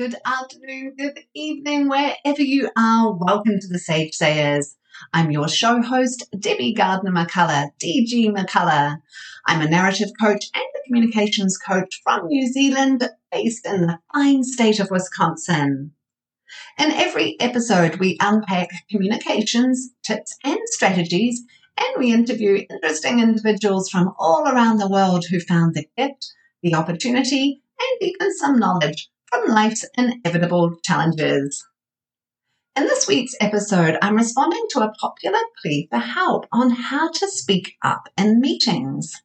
good afternoon, good evening, wherever you are. Welcome to the Sage Sayers. I'm your show host, Debbie Gardner McCullough, DG McCullough. I'm a narrative coach and a communications coach from New Zealand, based in the fine state of Wisconsin. In every episode, we unpack communications, tips, and strategies, and we interview interesting individuals from all around the world who found the gift, the opportunity, and even some knowledge from life's inevitable challenges. In this week's episode, I'm responding to a popular plea for help on how to speak up in meetings.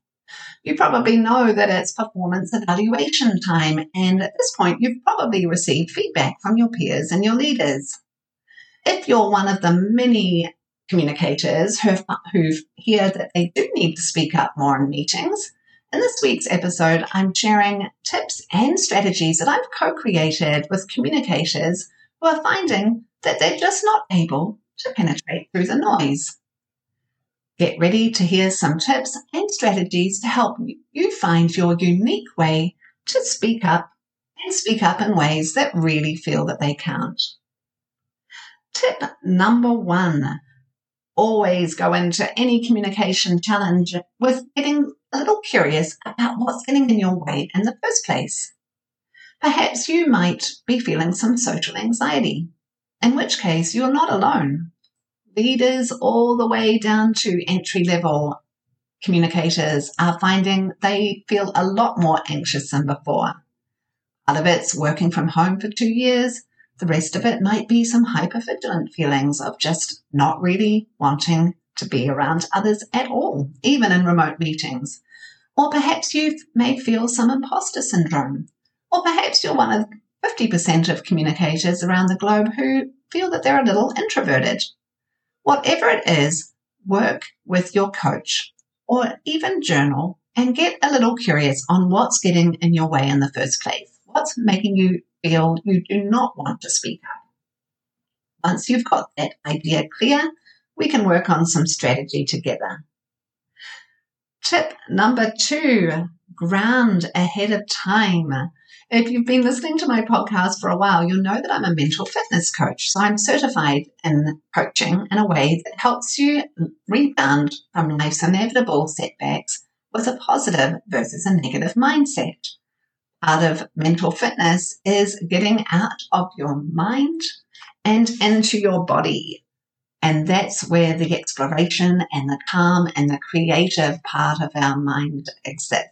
You probably know that it's performance evaluation time, and at this point, you've probably received feedback from your peers and your leaders. If you're one of the many communicators who who hear that they do need to speak up more in meetings, in this week's episode, I'm sharing tips and strategies that I've co created with communicators who are finding that they're just not able to penetrate through the noise. Get ready to hear some tips and strategies to help you find your unique way to speak up and speak up in ways that really feel that they count. Tip number one always go into any communication challenge with getting a little curious about what's getting in your way in the first place. Perhaps you might be feeling some social anxiety, in which case you're not alone. Leaders all the way down to entry level communicators are finding they feel a lot more anxious than before. Part of it's working from home for two years. The rest of it might be some hypervigilant feelings of just not really wanting to be around others at all, even in remote meetings. Or perhaps you may feel some imposter syndrome. Or perhaps you're one of 50% of communicators around the globe who feel that they're a little introverted. Whatever it is, work with your coach or even journal and get a little curious on what's getting in your way in the first place. What's making you feel you do not want to speak up? Once you've got that idea clear, we can work on some strategy together. Tip number two, ground ahead of time. If you've been listening to my podcast for a while, you'll know that I'm a mental fitness coach. So I'm certified in coaching in a way that helps you rebound from life's inevitable setbacks with a positive versus a negative mindset. Part of mental fitness is getting out of your mind and into your body. And that's where the exploration and the calm and the creative part of our mind exists.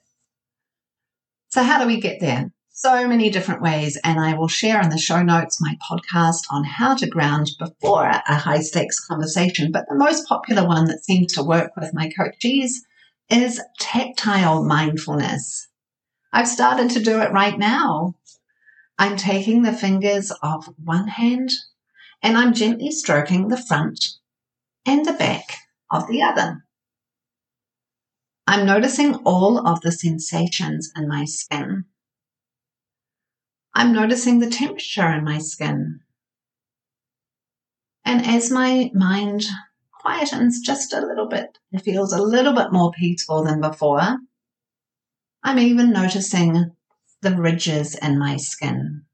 So, how do we get there? So many different ways, and I will share in the show notes my podcast on how to ground before a high stakes conversation. But the most popular one that seems to work with my coaches is tactile mindfulness. I've started to do it right now. I'm taking the fingers of one hand and I'm gently stroking the front and the back of the other. I'm noticing all of the sensations in my skin. I'm noticing the temperature in my skin. And as my mind quietens just a little bit, it feels a little bit more peaceful than before. I'm even noticing the ridges in my skin.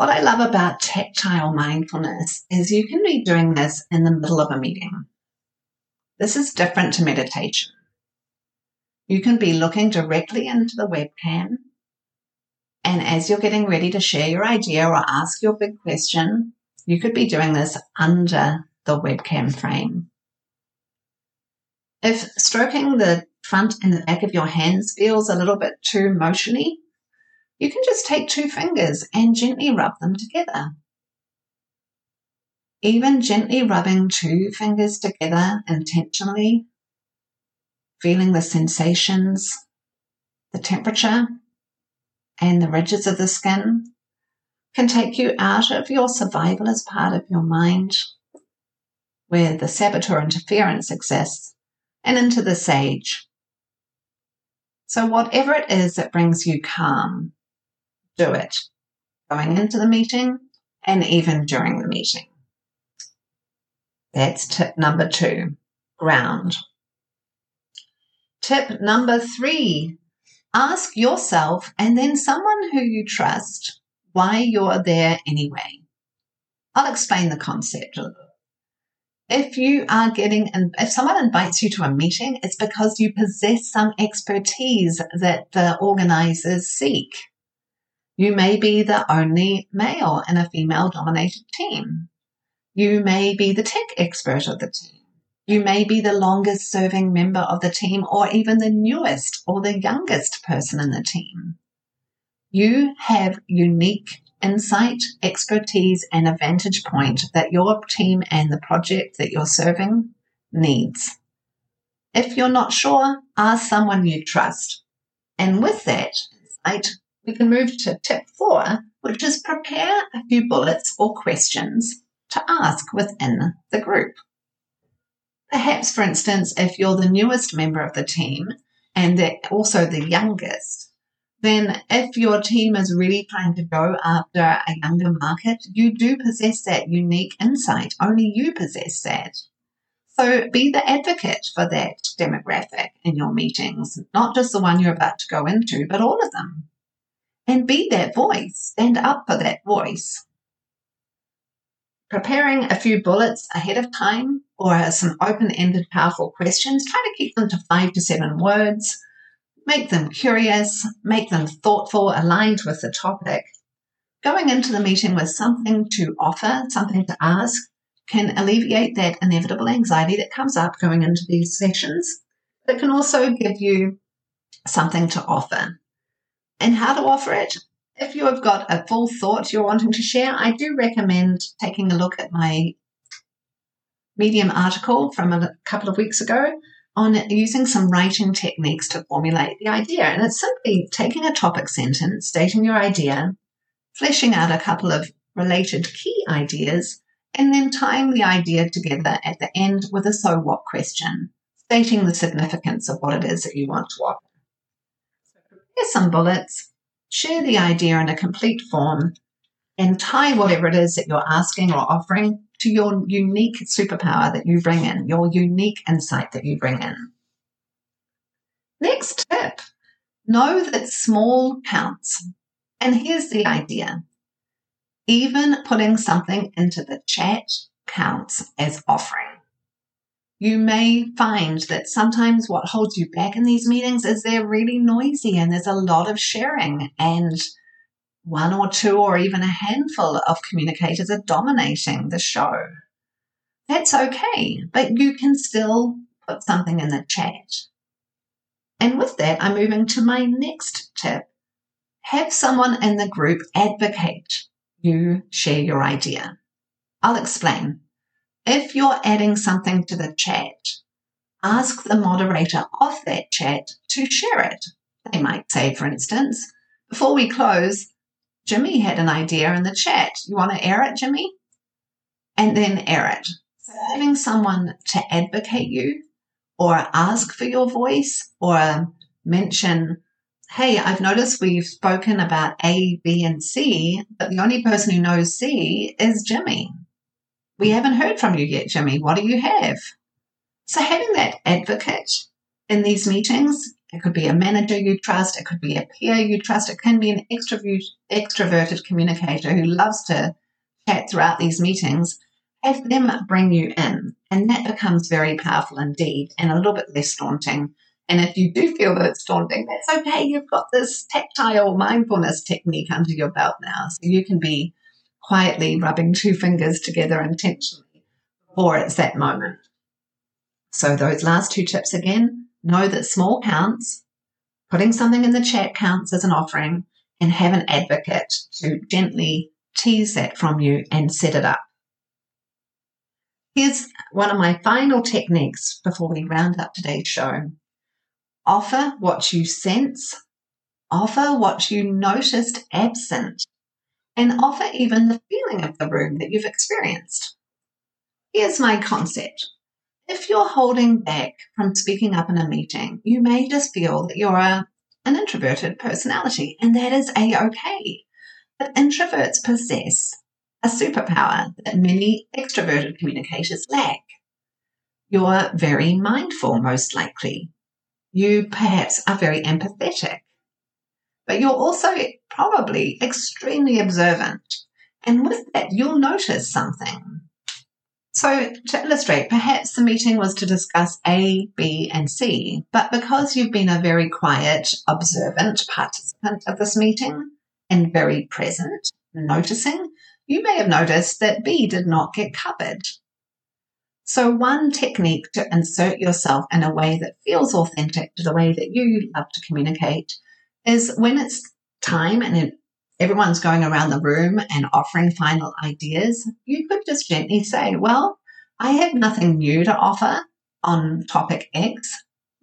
What I love about tactile mindfulness is you can be doing this in the middle of a meeting. This is different to meditation. You can be looking directly into the webcam, and as you're getting ready to share your idea or ask your big question, you could be doing this under the webcam frame. If stroking the front and the back of your hands feels a little bit too motiony, you can just take two fingers and gently rub them together. Even gently rubbing two fingers together intentionally, feeling the sensations, the temperature, and the ridges of the skin can take you out of your survivalist part of your mind, where the saboteur interference exists, and into the sage. So, whatever it is that brings you calm, do it going into the meeting and even during the meeting. That's tip number two ground. Tip number three Ask yourself and then someone who you trust why you're there anyway. I'll explain the concept. If you are getting, if someone invites you to a meeting, it's because you possess some expertise that the organizers seek. You may be the only male in a female dominated team. You may be the tech expert of the team. You may be the longest serving member of the team or even the newest or the youngest person in the team. You have unique insight, expertise, and a vantage point that your team and the project that you're serving needs. If you're not sure, ask someone you trust. And with that insight, we can move to tip four, which is prepare a few bullets or questions to ask within the group. Perhaps, for instance, if you're the newest member of the team and also the youngest, then if your team is really trying to go after a younger market, you do possess that unique insight. Only you possess that. So be the advocate for that demographic in your meetings, not just the one you're about to go into, but all of them. And be that voice. Stand up for that voice. Preparing a few bullets ahead of time or some open ended, powerful questions, try to keep them to five to seven words. Make them curious, make them thoughtful, aligned with the topic. Going into the meeting with something to offer, something to ask, can alleviate that inevitable anxiety that comes up going into these sessions. It can also give you something to offer. And how to offer it? if you have got a full thought you're wanting to share, I do recommend taking a look at my Medium article from a couple of weeks ago on using some writing techniques to formulate the idea. And it's simply taking a topic sentence, stating your idea, fleshing out a couple of related key ideas, and then tying the idea together at the end with a so what question, stating the significance of what it is that you want to offer. Prepare some bullets, share the idea in a complete form, and tie whatever it is that you're asking or offering to your unique superpower that you bring in, your unique insight that you bring in. Next tip know that small counts. And here's the idea even putting something into the chat counts as offering you may find that sometimes what holds you back in these meetings is they're really noisy and there's a lot of sharing and one or two or even a handful of communicators are dominating the show. That's okay, but you can still put something in the chat. And with that, I'm moving to my next tip. Have someone in the group advocate you share your idea. I'll explain. If you're adding something to the chat, ask the moderator of that chat to share it. They might say, for instance, before we close, Jimmy had an idea in the chat. You want to air it, Jimmy? And then air it. So having someone to advocate you or ask for your voice or mention, hey, I've noticed we've spoken about A, B, and C, but the only person who knows C is Jimmy. We haven't heard from you yet, Jimmy. What do you have? So, having that advocate in these meetings, it could be a manager you trust, it could be a peer you trust, it can be an extroverted communicator who loves to chat throughout these meetings. Have them bring you in, and that becomes very powerful indeed and a little bit less daunting. And if you do feel that it's daunting, that's okay. You've got this tactile mindfulness technique under your belt now. So you can be quietly rubbing two fingers together intentionally before it's that moment. So those last two tips again, know that small counts, putting something in the chat counts as an offering, and have an advocate to gently tease that from you and set it up. Here's one of my final techniques before we round up today's show. Offer what you sense, offer what you noticed absent, and offer even the feeling of the room that you've experienced. Here's my concept. If you're holding back from speaking up in a meeting, you may just feel that you're a, an introverted personality, and that is a okay. But introverts possess a superpower that many extroverted communicators lack. You're very mindful, most likely. You perhaps are very empathetic. But you're also probably extremely observant. And with that, you'll notice something. So, to illustrate, perhaps the meeting was to discuss A, B, and C, but because you've been a very quiet, observant participant of this meeting and very present, noticing, you may have noticed that B did not get covered. So, one technique to insert yourself in a way that feels authentic to the way that you love to communicate is when it's time and everyone's going around the room and offering final ideas, you could just gently say, Well, I have nothing new to offer on topic X.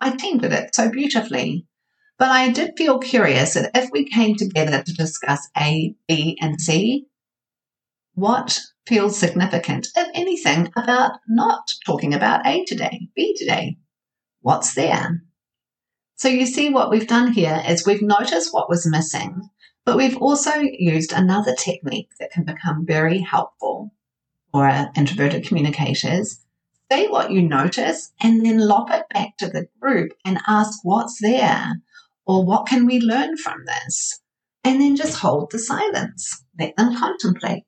My team did it so beautifully. But I did feel curious that if we came together to discuss A, B, and C, what feels significant, if anything, about not talking about A today, B today? What's there? So you see what we've done here is we've noticed what was missing but we've also used another technique that can become very helpful for introverted communicators. Say what you notice and then lop it back to the group and ask what's there or what can we learn from this? And then just hold the silence. Let them contemplate.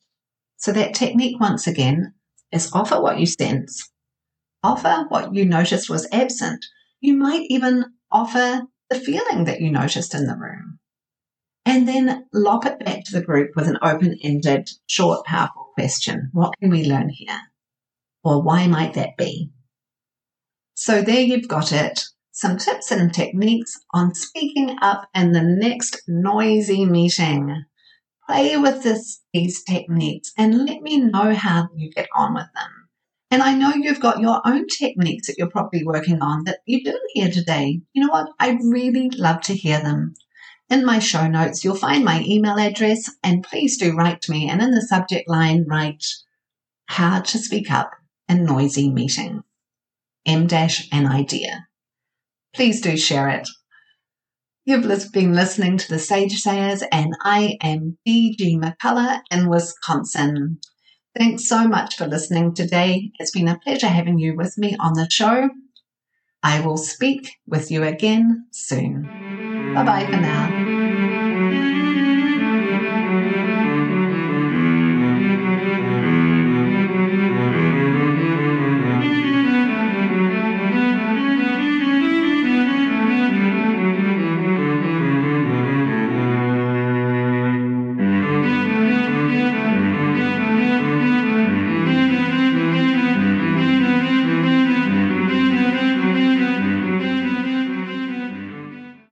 So that technique, once again, is offer what you sense. Offer what you noticed was absent. You might even offer the feeling that you noticed in the room and then lop it back to the group with an open ended, short, powerful question. What can we learn here? Or why might that be? So there you've got it. Some tips and techniques on speaking up in the next noisy meeting. Play with this, these techniques and let me know how you get on with them. And I know you've got your own techniques that you're probably working on that you didn't hear today. You know what? I'd really love to hear them. In my show notes, you'll find my email address and please do write to me. And in the subject line, write how to speak up in noisy meeting. M dash an idea. Please do share it. You've been listening to the Sage Sayers, and I am D.G. McCullough in Wisconsin. Thanks so much for listening today. It's been a pleasure having you with me on the show. I will speak with you again soon. Bye bye for now.